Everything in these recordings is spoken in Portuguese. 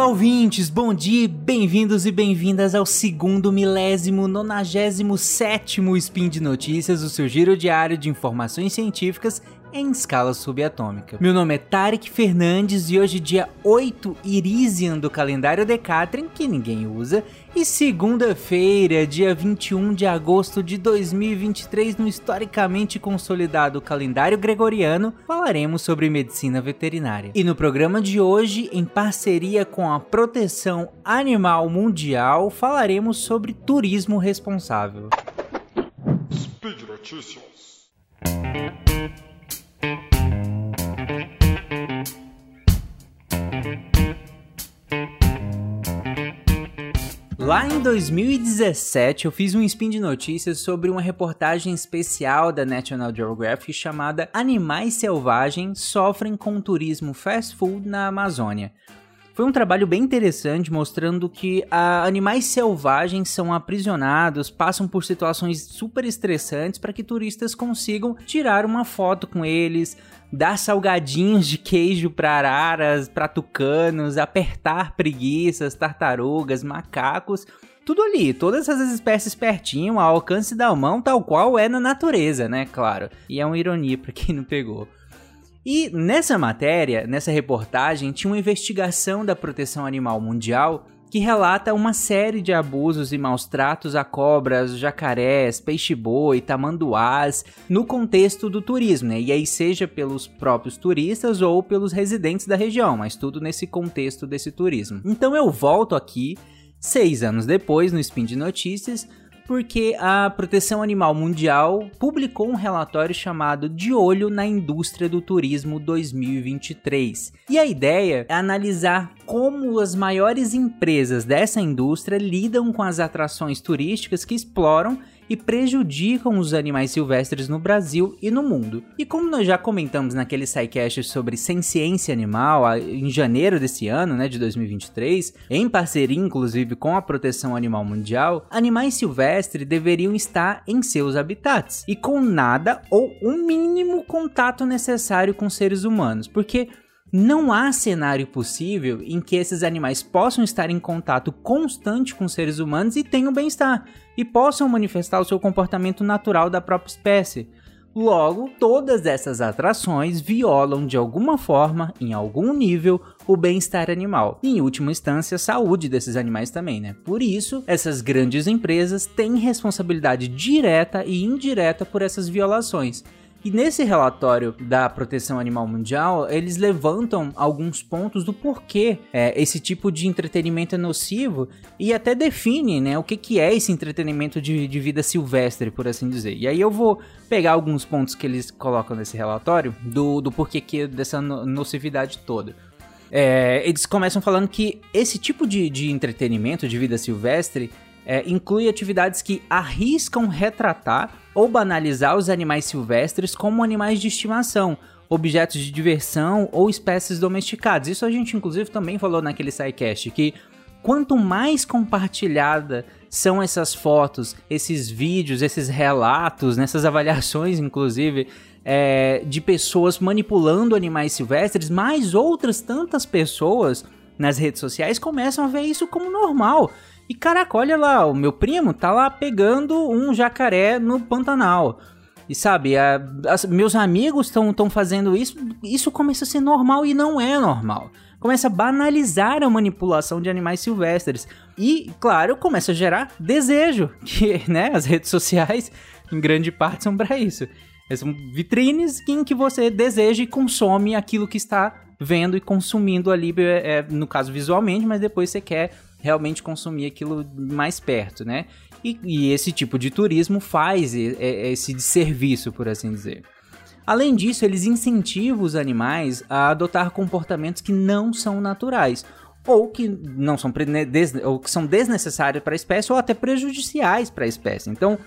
Olá, ouvintes, bom dia, bem-vindos e bem-vindas ao segundo milésimo nonagésimo sétimo Spin de Notícias, o seu giro diário de informações científicas em escala subatômica. Meu nome é Tarek Fernandes e hoje dia 8 Irisian do calendário Decatrin, que ninguém usa, e segunda-feira, dia 21 de agosto de 2023, no historicamente consolidado calendário gregoriano, falaremos sobre medicina veterinária. E no programa de hoje, em parceria com a Proteção Animal Mundial, falaremos sobre turismo responsável. Speed Notícias. Lá em 2017, eu fiz um spin de notícias sobre uma reportagem especial da National Geographic chamada Animais Selvagens Sofrem com Turismo Fast Food na Amazônia. Foi um trabalho bem interessante mostrando que ah, animais selvagens são aprisionados, passam por situações super estressantes para que turistas consigam tirar uma foto com eles, dar salgadinhos de queijo para araras, para tucanos, apertar preguiças, tartarugas, macacos, tudo ali, todas essas espécies pertinho, ao alcance da mão, tal qual é na natureza, né? Claro. E é uma ironia para quem não pegou. E nessa matéria, nessa reportagem, tinha uma investigação da Proteção Animal Mundial que relata uma série de abusos e maus tratos a cobras, jacarés, peixe-boi, tamanduás, no contexto do turismo, né? E aí seja pelos próprios turistas ou pelos residentes da região, mas tudo nesse contexto desse turismo. Então eu volto aqui, seis anos depois, no Spin de Notícias, porque a Proteção Animal Mundial publicou um relatório chamado De Olho na Indústria do Turismo 2023. E a ideia é analisar como as maiores empresas dessa indústria lidam com as atrações turísticas que exploram e prejudicam os animais silvestres no Brasil e no mundo. E como nós já comentamos naquele SciCast sobre ciência animal em janeiro desse ano, né, de 2023, em parceria inclusive com a Proteção Animal Mundial, animais silvestres deveriam estar em seus habitats e com nada ou um mínimo contato necessário com seres humanos, porque não há cenário possível em que esses animais possam estar em contato constante com seres humanos e tenham bem-estar, e possam manifestar o seu comportamento natural da própria espécie. Logo, todas essas atrações violam de alguma forma, em algum nível, o bem-estar animal. E, em última instância, a saúde desses animais também, né? Por isso, essas grandes empresas têm responsabilidade direta e indireta por essas violações. E nesse relatório da Proteção Animal Mundial, eles levantam alguns pontos do porquê é, esse tipo de entretenimento é nocivo e até define né, o que, que é esse entretenimento de, de vida silvestre, por assim dizer. E aí eu vou pegar alguns pontos que eles colocam nesse relatório do, do porquê que dessa nocividade toda. É, eles começam falando que esse tipo de, de entretenimento de vida silvestre é, inclui atividades que arriscam retratar ou banalizar os animais silvestres como animais de estimação, objetos de diversão ou espécies domesticadas. Isso a gente inclusive também falou naquele SciCast, que quanto mais compartilhada são essas fotos, esses vídeos, esses relatos, nessas avaliações inclusive, é, de pessoas manipulando animais silvestres, mais outras tantas pessoas nas redes sociais começam a ver isso como normal. E caraca, olha lá, o meu primo tá lá pegando um jacaré no Pantanal. E sabe, a, as, meus amigos estão fazendo isso, isso começa a ser normal e não é normal. Começa a banalizar a manipulação de animais silvestres. E, claro, começa a gerar desejo, que né, as redes sociais, em grande parte, são para isso. São vitrines em que você deseja e consome aquilo que está vendo e consumindo ali, é, é no caso visualmente, mas depois você quer realmente consumir aquilo mais perto, né? E, e esse tipo de turismo faz esse serviço, por assim dizer. Além disso, eles incentivam os animais a adotar comportamentos que não são naturais, ou que não são ou que são desnecessários para a espécie ou até prejudiciais para a espécie. Então,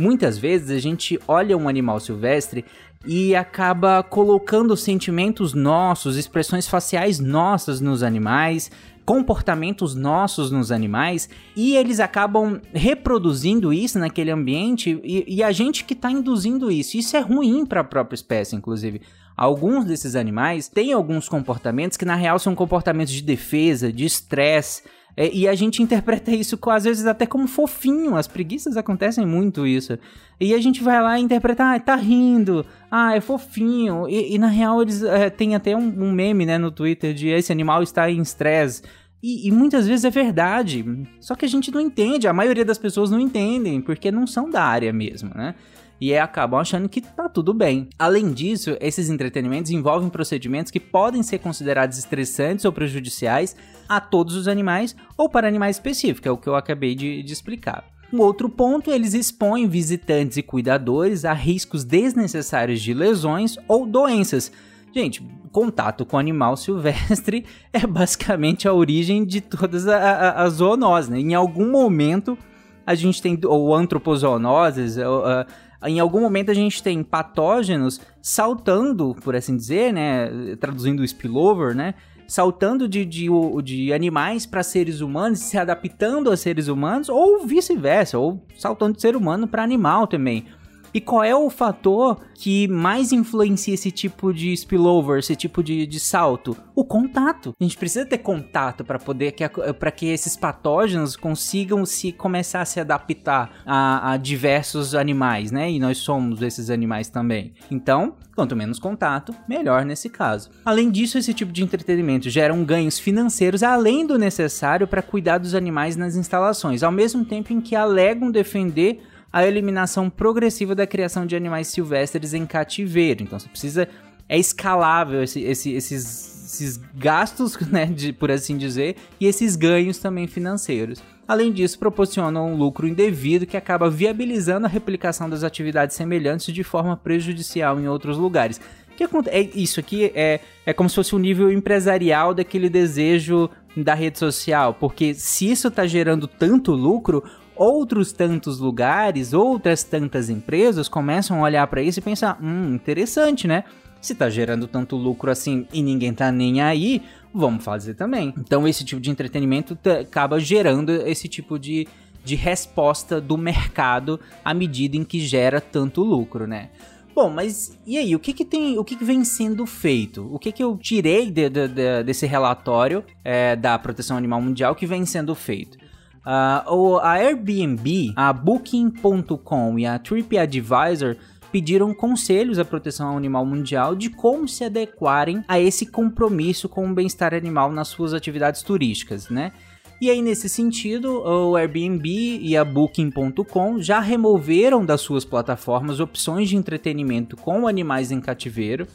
muitas vezes a gente olha um animal silvestre e acaba colocando sentimentos nossos, expressões faciais nossas nos animais, comportamentos nossos nos animais e eles acabam reproduzindo isso naquele ambiente e, e a gente que está induzindo isso. Isso é ruim para a própria espécie, inclusive. alguns desses animais têm alguns comportamentos que na real são comportamentos de defesa, de estresse, é, e a gente interpreta isso às vezes até como fofinho. As preguiças acontecem muito isso. E a gente vai lá e interpreta, ah, tá rindo, ah, é fofinho. E, e na real eles é, tem até um, um, meme, né, no Twitter de esse animal está em estresse. E, e, muitas vezes é verdade. Só que a gente não entende, a maioria das pessoas não entendem, porque não são da área mesmo, né? E acabam achando que tá tudo bem. Além disso, esses entretenimentos envolvem procedimentos que podem ser considerados estressantes ou prejudiciais a todos os animais ou para animais específicos, é o que eu acabei de, de explicar. Um outro ponto, eles expõem visitantes e cuidadores a riscos desnecessários de lesões ou doenças. Gente, contato com animal silvestre é basicamente a origem de todas as zoonoses, né? Em algum momento a gente tem ou antropozoonoses, ou, uh, em algum momento a gente tem patógenos saltando, por assim dizer, né, traduzindo o spillover, né, saltando de, de, de animais para seres humanos, se adaptando a seres humanos, ou vice-versa, ou saltando de ser humano para animal também. E qual é o fator que mais influencia esse tipo de spillover, esse tipo de, de salto? O contato. A gente precisa ter contato para poder que que esses patógenos consigam se começar a se adaptar a, a diversos animais, né? E nós somos esses animais também. Então, quanto menos contato, melhor nesse caso. Além disso, esse tipo de entretenimento gera ganhos financeiros além do necessário para cuidar dos animais nas instalações, ao mesmo tempo em que alegam defender a eliminação progressiva da criação de animais silvestres em cativeiro. Então você precisa. É escalável esse, esse, esses, esses gastos, né, de, por assim dizer, e esses ganhos também financeiros. Além disso, proporcionam um lucro indevido que acaba viabilizando a replicação das atividades semelhantes de forma prejudicial em outros lugares. Que é isso aqui é, é como se fosse o um nível empresarial daquele desejo da rede social, porque se isso está gerando tanto lucro, outros tantos lugares, outras tantas empresas começam a olhar para isso e pensar: hum, interessante, né? Se tá gerando tanto lucro assim e ninguém tá nem aí, vamos fazer também. Então, esse tipo de entretenimento acaba gerando esse tipo de, de resposta do mercado à medida em que gera tanto lucro, né? Bom, mas e aí? O que que tem? O que, que vem sendo feito? O que que eu tirei de, de, de, desse relatório é, da Proteção Animal Mundial que vem sendo feito? Uh, a Airbnb, a Booking.com e a TripAdvisor pediram conselhos à proteção animal mundial de como se adequarem a esse compromisso com o bem-estar animal nas suas atividades turísticas, né? E aí, nesse sentido, o Airbnb e a Booking.com já removeram das suas plataformas opções de entretenimento com animais em cativeiro.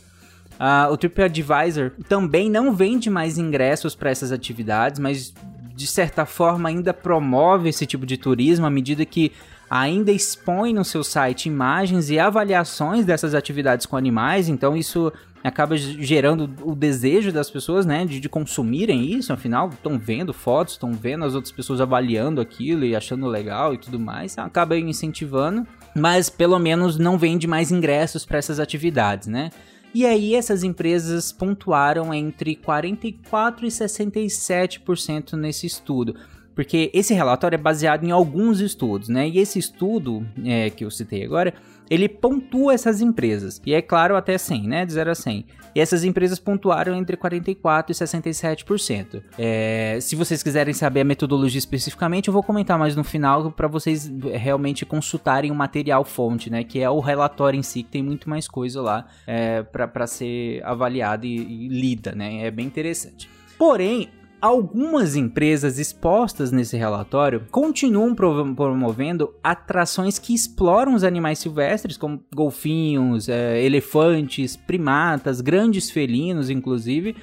Uh, o TripAdvisor também não vende mais ingressos para essas atividades, mas de certa forma ainda promove esse tipo de turismo à medida que ainda expõe no seu site imagens e avaliações dessas atividades com animais, então isso acaba gerando o desejo das pessoas, né, de, de consumirem isso, afinal estão vendo fotos, estão vendo as outras pessoas avaliando aquilo e achando legal e tudo mais, acaba incentivando, mas pelo menos não vende mais ingressos para essas atividades, né? E aí essas empresas pontuaram entre 44 e 67% nesse estudo. Porque esse relatório é baseado em alguns estudos, né? E esse estudo é, que eu citei agora, ele pontua essas empresas. E é claro, até 100, né? De 0 a 100. E essas empresas pontuaram entre 44% e 67%. É, se vocês quiserem saber a metodologia especificamente, eu vou comentar mais no final para vocês realmente consultarem o material fonte, né? Que é o relatório em si, que tem muito mais coisa lá é, para ser avaliada e, e lida, né? É bem interessante. Porém, Algumas empresas expostas nesse relatório continuam promovendo atrações que exploram os animais silvestres, como golfinhos, é, elefantes, primatas, grandes felinos, inclusive,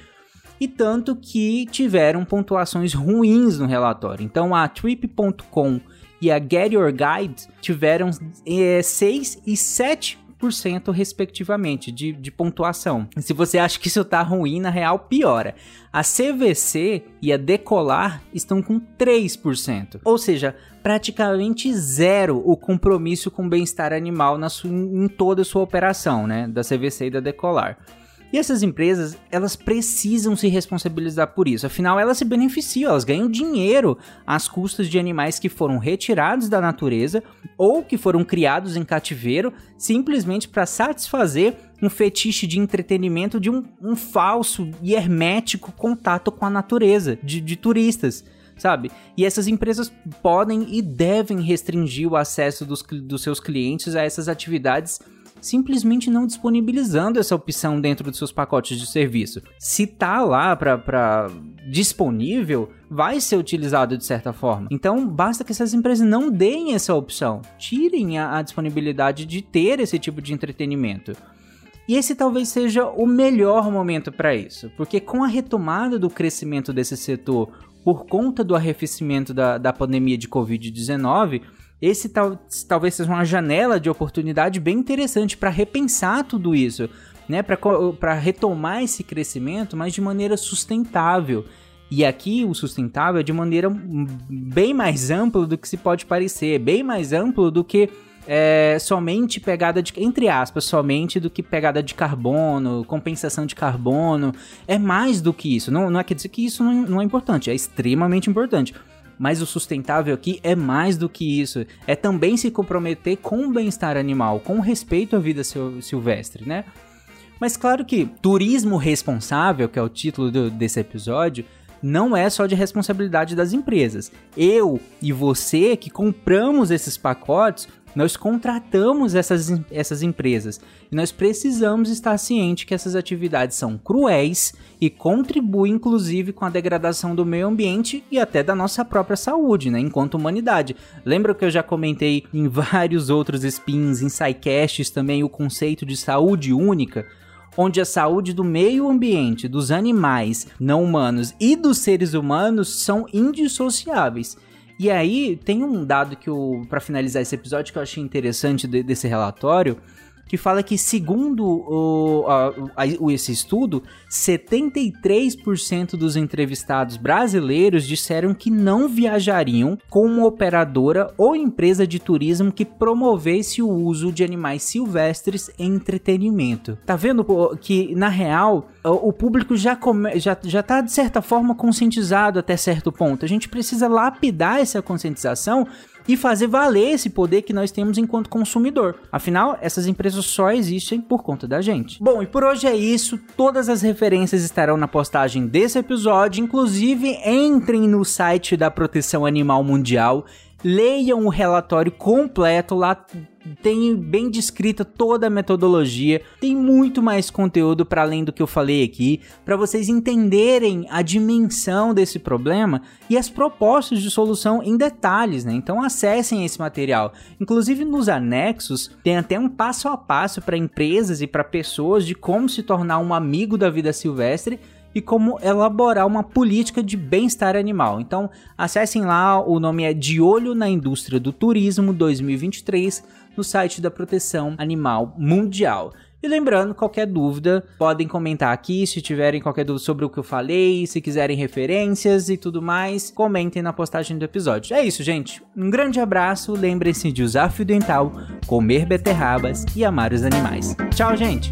e tanto que tiveram pontuações ruins no relatório. Então a Trip.com e a Get Your Guide tiveram é, 6 e 7 3%, respectivamente, de, de pontuação. Se você acha que isso tá ruim, na real, piora. A CVC e a Decolar estão com 3%. Ou seja, praticamente zero o compromisso com o bem-estar animal na sua, em toda a sua operação, né? Da CVC e da Decolar. E essas empresas, elas precisam se responsabilizar por isso. Afinal, elas se beneficiam, elas ganham dinheiro às custas de animais que foram retirados da natureza ou que foram criados em cativeiro simplesmente para satisfazer um fetiche de entretenimento de um, um, falso e hermético contato com a natureza de, de turistas sabe? E essas empresas podem e devem restringir o acesso dos, dos seus clientes a essas atividades simplesmente não disponibilizando essa opção dentro dos seus pacotes de serviço. Se tá lá para disponível, vai ser utilizado de certa forma. Então, basta que essas empresas não deem essa opção, tirem a, a disponibilidade de ter esse tipo de entretenimento. E esse talvez seja o melhor momento para isso, porque com a retomada do crescimento desse setor por conta do arrefecimento da, da pandemia de Covid-19, esse tal, talvez seja uma janela de oportunidade bem interessante para repensar tudo isso, né? para retomar esse crescimento, mas de maneira sustentável. E aqui o sustentável é de maneira bem mais ampla do que se pode parecer, bem mais amplo do que é, somente pegada de, entre aspas, somente do que pegada de carbono, compensação de carbono. É mais do que isso. Não, não é quer dizer que isso não, não é importante, é extremamente importante. Mas o sustentável aqui é mais do que isso. É também se comprometer com o bem-estar animal, com respeito à vida silvestre, né? Mas claro que turismo responsável, que é o título do, desse episódio, não é só de responsabilidade das empresas. Eu e você que compramos esses pacotes nós contratamos essas, essas empresas e nós precisamos estar ciente que essas atividades são cruéis e contribuem inclusive com a degradação do meio ambiente e até da nossa própria saúde, né, enquanto humanidade. Lembra que eu já comentei em vários outros spins, em sidecasts também o conceito de saúde única? onde a saúde do meio ambiente, dos animais não humanos e dos seres humanos são indissociáveis. E aí tem um dado que eu para finalizar esse episódio que eu achei interessante de, desse relatório, que fala que, segundo o, a, a, esse estudo, 73% dos entrevistados brasileiros disseram que não viajariam com uma operadora ou empresa de turismo que promovesse o uso de animais silvestres em entretenimento. Tá vendo que, na real, o público já, come, já, já tá, de certa forma, conscientizado até certo ponto. A gente precisa lapidar essa conscientização e fazer valer esse poder que nós temos enquanto consumidor. Afinal, essas empresas só existem por conta da gente. Bom, e por hoje é isso. Todas as referências estarão na postagem desse episódio. Inclusive, entrem no site da Proteção Animal Mundial leiam o relatório completo lá tem bem descrita toda a metodologia, tem muito mais conteúdo para além do que eu falei aqui, para vocês entenderem a dimensão desse problema e as propostas de solução em detalhes, né? Então acessem esse material. Inclusive nos anexos tem até um passo a passo para empresas e para pessoas de como se tornar um amigo da vida silvestre e como elaborar uma política de bem-estar animal. Então, acessem lá, o nome é De Olho na Indústria do Turismo 2023 no site da Proteção Animal Mundial. E lembrando, qualquer dúvida, podem comentar aqui. Se tiverem qualquer dúvida sobre o que eu falei, se quiserem referências e tudo mais, comentem na postagem do episódio. É isso, gente. Um grande abraço. Lembrem-se de usar fio dental, comer beterrabas e amar os animais. Tchau, gente!